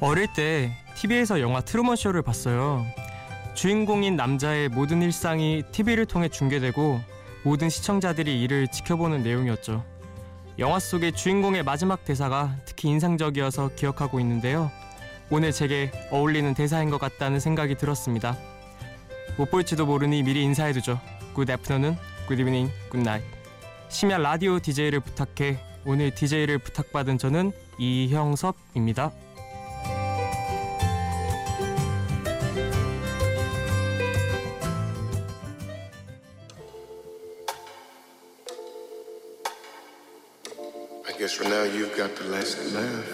어릴 때 TV에서 영화 트루먼 쇼를 봤어요. 주인공인 남자의 모든 일상이 TV를 통해 중계되고 모든 시청자들이 이를 지켜보는 내용이었죠. 영화 속의 주인공의 마지막 대사가 특히 인상적이어서 기억하고 있는데요. 오늘 제게 어울리는 대사인 것 같다는 생각이 들었습니다. 못 볼지도 모르니 미리 인사해두죠. Good afternoon, good evening, good night. 심야 라디오 DJ를 부탁해 오늘 DJ를 부탁받은 저는 이형섭입니다. Got the last laugh.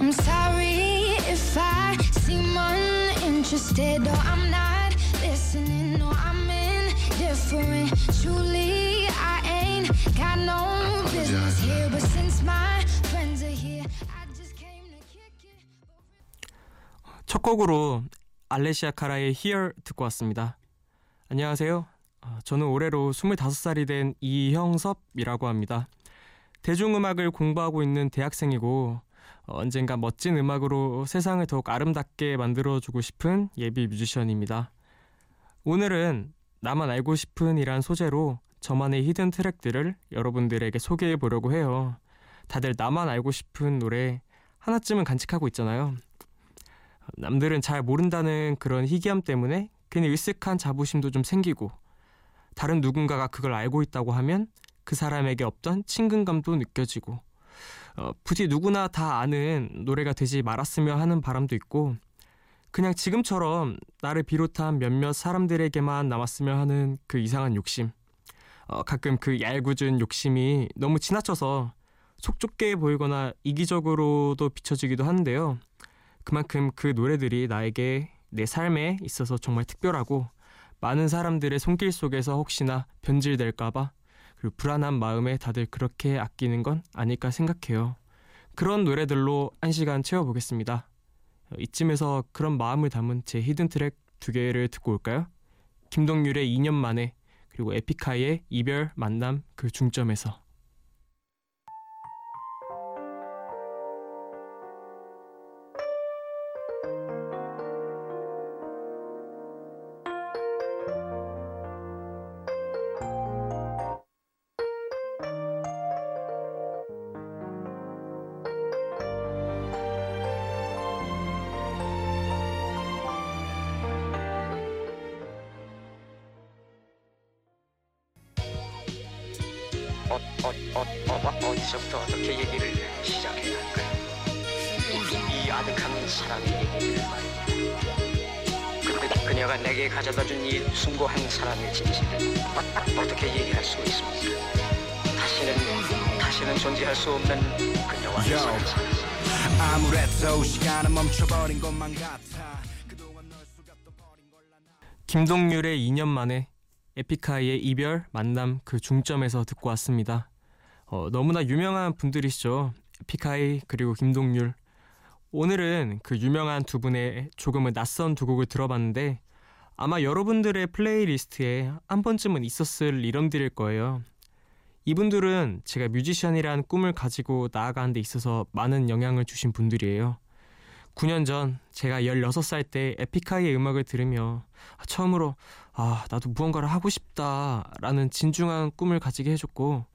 I'm sorry if I seem uninterested or I'm not listening or I'm indifferent. Truly, I ain't got no business here, but since my friends are here, I just came to kick it. 첫 곡으로 알레시아 카라의 Here 듣고 왔습니다. 안녕하세요. 어, 저는 올해로 25살이 된 이형섭이라고 합니다. 대중음악을 공부하고 있는 대학생이고 어, 언젠가 멋진 음악으로 세상을 더욱 아름답게 만들어주고 싶은 예비 뮤지션입니다. 오늘은 나만 알고 싶은 이란 소재로 저만의 히든 트랙들을 여러분들에게 소개해 보려고 해요. 다들 나만 알고 싶은 노래 하나쯤은 간직하고 있잖아요. 남들은 잘 모른다는 그런 희귀함 때문에 괜히 으쓱한 자부심도 좀 생기고 다른 누군가가 그걸 알고 있다고 하면 그 사람에게 없던 친근감도 느껴지고 어, 부디 누구나 다 아는 노래가 되지 말았으면 하는 바람도 있고 그냥 지금처럼 나를 비롯한 몇몇 사람들에게만 남았으면 하는 그 이상한 욕심 어, 가끔 그 얄궂은 욕심이 너무 지나쳐서 속 좁게 보이거나 이기적으로도 비춰지기도 하는데요. 그만큼 그 노래들이 나에게 내 삶에 있어서 정말 특별하고 많은 사람들의 손길 속에서 혹시나 변질될까봐 그리고 불안한 마음에 다들 그렇게 아끼는 건 아닐까 생각해요. 그런 노래들로 한 시간 채워보겠습니다. 이쯤에서 그런 마음을 담은 제 히든 트랙 두 개를 듣고 올까요? 김동률의 2년 만에 그리고 에픽하이의 이별 만남 그 중점에서 어, 어, 어, 어, 어 디서부터 어떻게 얘기를 시작해야 할까요? 이, 이 아득한 사랑의 얘기를 그, 그녀가 내게 가져다 준 이 숭고한 사랑의 진실을 어, 어떻게 얘기할 수 있습니까? 다시는 다시는 존재할 수 없는 그녀와. 사랑 아무래도 시간은 멈춰버린 것만 같아 김동률의 2년 만에 에픽하이의 이별 만남 그 중점에서 듣고 왔습니다. 어, 너무나 유명한 분들이시죠. 에픽하이 그리고 김동률. 오늘은 그 유명한 두 분의 조금은 낯선 두 곡을 들어봤는데 아마 여러분들의 playlist에 한 번쯤은 있었을 이름들일 거예요. 이분들은 제가 뮤지션이란 꿈을 가지고 나아가는 데 있어서 많은 영향을 주신 분들이에요. 9년 전 제가 16살 때 에픽하이의 음악을 들으며 처음으로 아 나도 무언가를 하고 싶다라는 진중한 꿈을 가지게 해줬고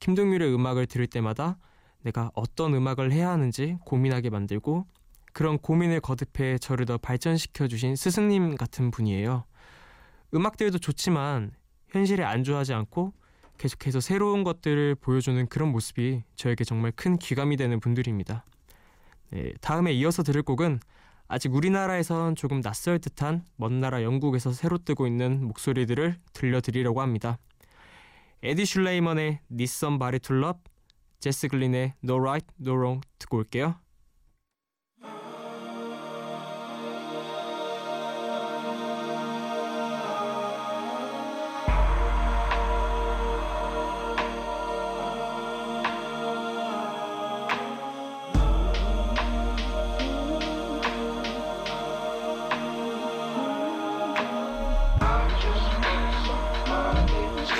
김동률의 음악을 들을 때마다 내가 어떤 음악을 해야 하는지 고민하게 만들고 그런 고민을 거듭해 저를 더 발전시켜 주신 스승님 같은 분이에요. 음악들도 좋지만 현실에 안주하지 않고 계속해서 새로운 것들을 보여주는 그런 모습이 저에게 정말 큰 귀감이 되는 분들입니다. 네, 다음에 이어서 들을 곡은 아직 우리나라에선 조금 낯설 듯한 먼 나라 영국에서 새로 뜨고 있는 목소리들을 들려드리려고 합니다. 에디 슐레이먼의 Need Somebody 제스 글린의 No Right, No Wrong 듣고 올게요. Going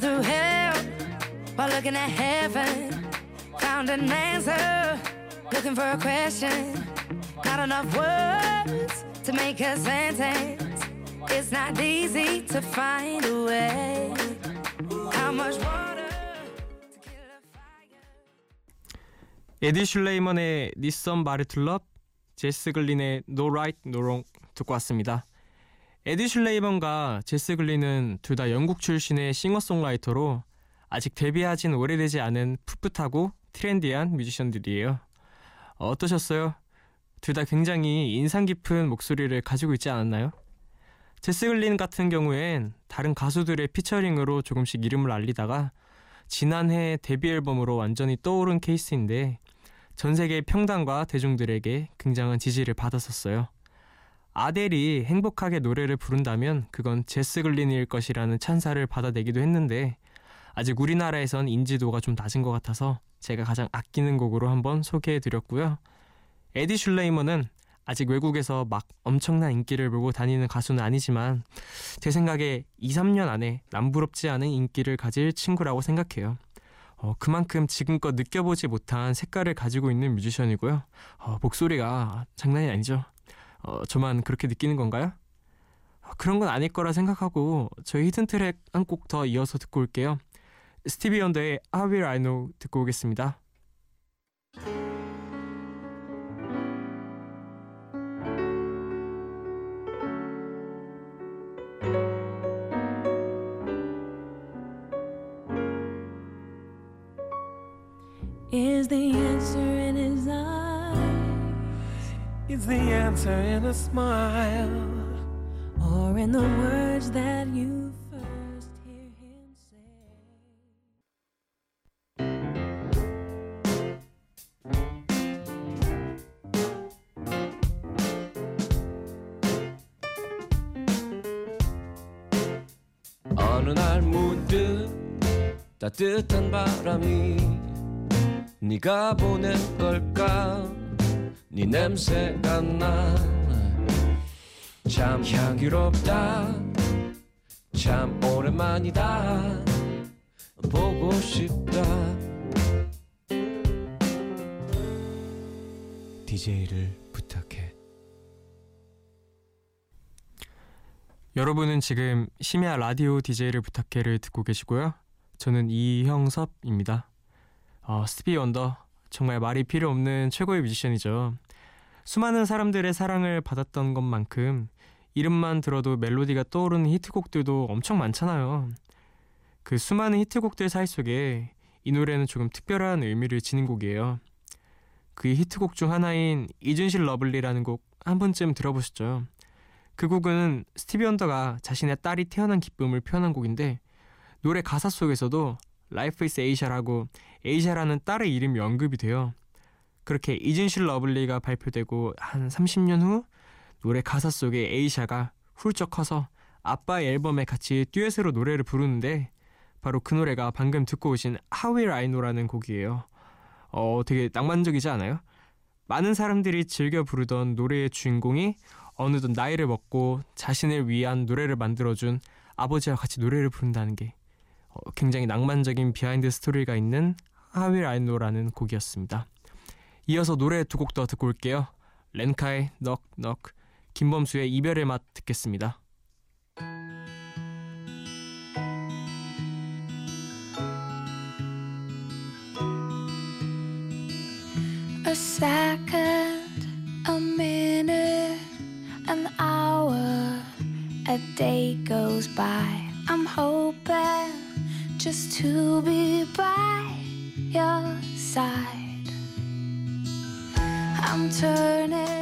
through hell while looking at heaven, found an answer, looking for a question. Not enough words to make a sentence. It's not easy to find a way. How much 에디 슐레이먼의 Need Somebody to Love, 제스 글린의 No Right No Wrong 듣고 왔습니다. 에디 슐레이먼과 제스 글린은 둘 다 영국 출신의 싱어송라이터로 아직 데뷔하진 오래되지 않은 풋풋하고 트렌디한 뮤지션들이에요. 어떠셨어요? 둘 다 굉장히 인상 깊은 목소리를 가지고 있지 않았나요? 제스 글린 같은 경우엔 다른 가수들의 피처링으로 조금씩 이름을 알리다가 지난해 데뷔 앨범으로 완전히 떠오른 케이스인데 전 세계 평단과 대중들에게 굉장한 지지를 받았었어요. 아델이 행복하게 노래를 부른다면 그건 제스 글린일 것이라는 찬사를 받아내기도 했는데 아직 우리나라에선 인지도가 좀 낮은 것 같아서 제가 가장 아끼는 곡으로 한번 소개해 드렸고요. 에디 슐레이먼은 아직 외국에서 막 엄청난 인기를 몰고 다니는 가수는 아니지만 제 생각에 2, 3년 안에 남부럽지 않은 인기를 가질 친구라고 생각해요. 어, 그만큼 지금껏 느껴보지 못한 색깔을 가지고 있는 뮤지션이고요. 어, 목소리가 장난이 아니죠. 어, 저만 그렇게 느끼는 건가요? 어, 그런 건 아닐 거라 생각하고 저희 hidden track 한 곡 더 이어서 듣고 올게요. 스티비 원더의 How Will I Know 듣고 오겠습니다. Is the answer in his eyes Is the answer in a smile? or in the words that you first hear him say? 어느 날 문득 따뜻한 바람이 네가 보낸 걸까? 네 냄새가 나참 향기롭다. 참 오랜만이다. 보고 싶다. DJ를 부탁해. 여러분은 지금 심야 라디오 DJ를 부탁해를 듣고 계시고요. 저는 이형섭입니다. 어, 스티비 원더 정말 말이 필요 없는 최고의 뮤지션이죠. 수많은 사람들의 사랑을 받았던 것만큼 이름만 들어도 멜로디가 떠오르는 히트곡들도 엄청 많잖아요. 그 수많은 히트곡들 사이 속에 이 노래는 조금 특별한 의미를 지닌 곡이에요. 그 히트곡 중 하나인 Isn't She Lovely라는 곡 한 번쯤 들어보셨죠? 그 곡은 스티비 원더가 자신의 딸이 태어난 기쁨을 표현한 곡인데 노래 가사 속에서도 Life is Aisha라고 에이샤라는 딸의 이름이 언급이 돼요. 그렇게 Isn't She Lovely가 발표되고 한 30년 후 노래 가사 속에 에이샤가 훌쩍 커서 아빠의 앨범에 같이 듀엣으로 노래를 부르는데 바로 그 노래가 방금 듣고 오신 I Know라는 곡이에요. 어, 되게 낭만적이지 않아요? 많은 사람들이 즐겨 부르던 노래의 주인공이 어느덧 나이를 먹고 자신을 위한 노래를 만들어준 아버지와 같이 노래를 부른다는 게 어, 굉장히 낭만적인 비하인드 스토리가 있는 I Know라는 곡이었습니다. 이어서 노래 두 곡 더 듣고 올게요. 렌카의 Knock Knock, 김범수의 이별의 맛 듣겠습니다. A second, a minute, an hour, a day goes by. I'm hoping just to be by your side. I'm turning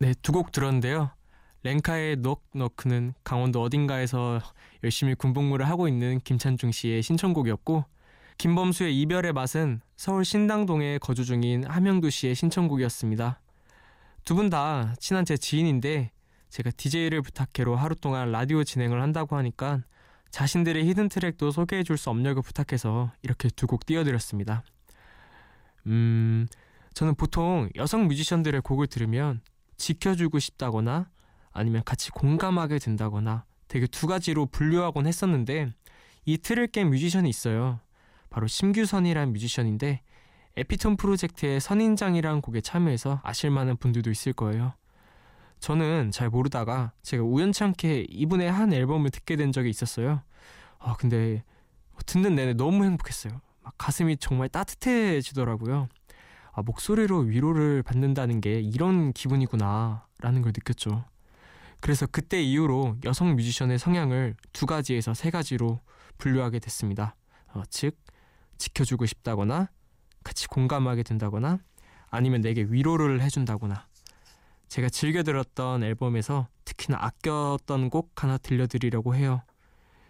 네, 두 곡 들었는데요. 렌카의 넉넉는 강원도 어딘가에서 열심히 군복무를 하고 있는 김찬중 씨의 신청곡이었고 김범수의 이별의 맛은 서울 신당동에 거주 중인 함영두 씨의 신청곡이었습니다. 두 분 다 친한 제 지인인데 제가 DJ를 부탁해로 하루 동안 라디오 진행을 한다고 하니까 자신들의 히든 트랙도 소개해 줄 수 없냐고 부탁해서 이렇게 두 곡 띄워드렸습니다. 음, 저는 보통 여성 뮤지션들의 곡을 들으면 지켜주고 싶다거나 아니면 같이 공감하게 된다거나 되게 두 가지로 분류하곤 했었는데 이 틀을 깬 뮤지션이 있어요. 바로 심규선이라는 뮤지션인데 에피톤 프로젝트의 선인장이라는 곡에 참여해서 아실만한 분들도 있을 거예요. 저는 잘 모르다가 제가 우연찮게 이분의 한 앨범을 듣게 된 적이 있었어요. 아 근데 듣는 내내 너무 행복했어요. 막 가슴이 정말 따뜻해지더라고요. 아 목소리로 위로를 받는다는 게 이런 기분이구나라는 걸 느꼈죠. 그래서 그때 이후로 여성 뮤지션의 성향을 두 가지에서 세 가지로 분류하게 됐습니다. 어, 즉 지켜주고 싶다거나 같이 공감하게 된다거나 아니면 내게 위로를 해준다거나 제가 즐겨 들었던 앨범에서 특히나 아꼈던 곡 하나 들려드리려고 해요.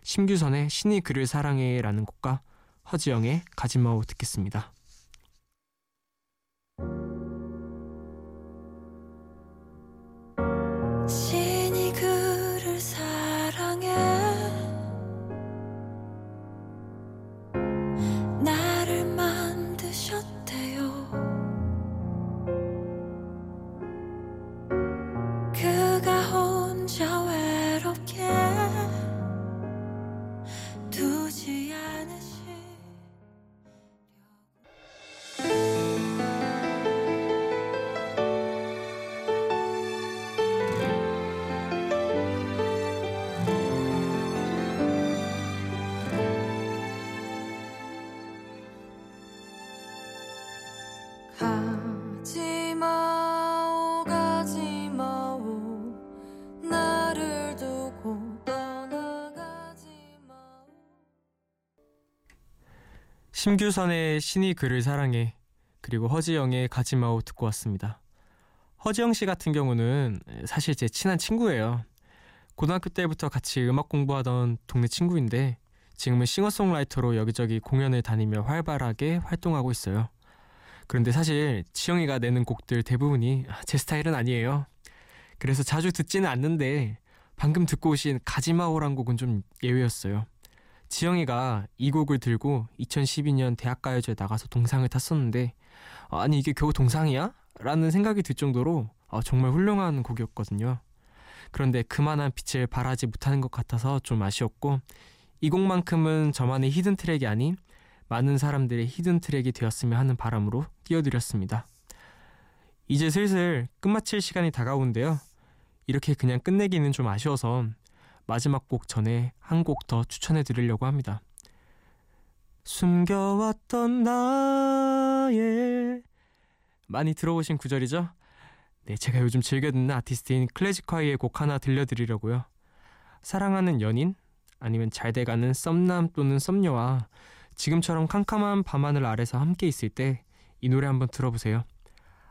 심규선의 신이 그를 사랑해라는 곡과 허지영의 가지마오 듣겠습니다. 심규선의 신이 그를 사랑해 그리고 허지영의 가지마오 듣고 왔습니다. 허지영 씨 같은 경우는 사실 제 친한 친구예요. 고등학교 때부터 같이 음악 공부하던 동네 친구인데 지금은 싱어송라이터로 여기저기 공연을 다니며 활발하게 활동하고 있어요. 그런데 사실 지영이가 내는 곡들 대부분이 제 스타일은 아니에요. 그래서 자주 듣지는 않는데 방금 듣고 오신 가지마오란 곡은 좀 예외였어요. 지영이가 이 곡을 들고 2012년 대학가요제에 나가서 동상을 탔었는데 어, 아니 이게 겨우 동상이야? 라는 생각이 들 정도로 어, 정말 훌륭한 곡이었거든요. 그런데 그만한 빛을 발하지 못하는 것 같아서 좀 아쉬웠고 이 곡만큼은 저만의 hidden track이 아닌 많은 사람들의 hidden track이 되었으면 하는 바람으로 띄워드렸습니다. 이제 슬슬 끝마칠 시간이 다가오는데요. 이렇게 그냥 끝내기는 좀 아쉬워서 마지막 곡 전에 한 곡 더 추천해 드리려고 합니다. 숨겨왔던 나의 많이 들어보신 구절이죠? 네, 제가 요즘 즐겨 듣는 아티스트인 클래식화이의 곡 하나 들려드리려고요. 사랑하는 연인 아니면 잘 돼가는 썸남 또는 썸녀와 지금처럼 캄캄한 밤하늘 아래서 함께 있을 때 이 노래 한번 들어보세요.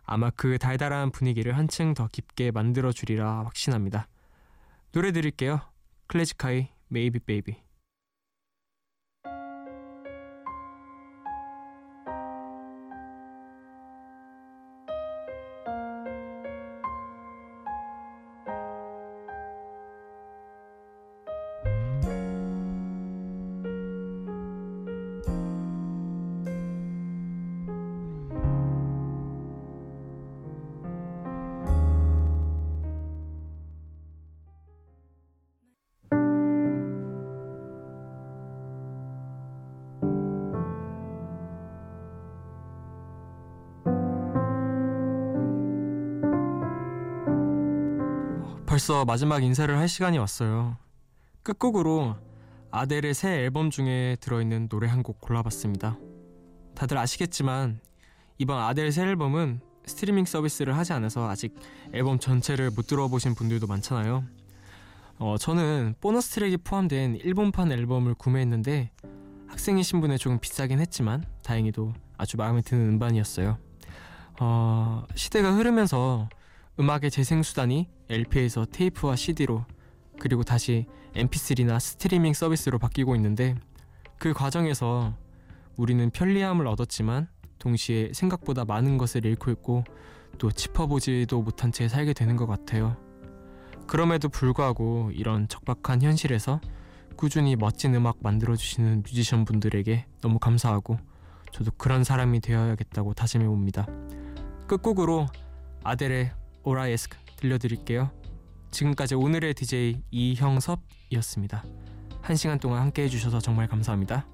아마 그 달달한 분위기를 한층 더 깊게 만들어 주리라 확신합니다. 노래 드릴게요. 클래식하이 메이비 베이비 벌써 마지막 인사를 할 시간이 왔어요. 끝곡으로 아델의 새 앨범 중에 들어있는 노래 한 곡 골라봤습니다. 다들 아시겠지만 이번 아델 새 앨범은 스트리밍 서비스를 하지 않아서 아직 앨범 전체를 못 들어보신 분들도 많잖아요. 어, 저는 보너스 트랙이 포함된 일본판 앨범을 구매했는데 학생이신 분에 조금 비싸긴 했지만 다행히도 아주 마음에 드는 음반이었어요. 어, 시대가 흐르면서 음악의 재생 수단이 LP에서 테이프와 CD로 그리고 다시 MP3나 스트리밍 서비스로 바뀌고 있는데 그 과정에서 우리는 편리함을 얻었지만 동시에 생각보다 많은 것을 잃고 있고 또 짚어보지도 못한 채 살게 되는 것 같아요. 그럼에도 불구하고 이런 적박한 현실에서 꾸준히 멋진 음악 만들어주시는 뮤지션 분들에게 너무 감사하고 저도 그런 사람이 되어야겠다고 다짐해 봅니다. 끝곡으로 아델의 오라에스크 들려드릴게요. 지금까지 오늘의 DJ 이형섭이었습니다. 한 시간 동안 함께 해주셔서 정말 감사합니다.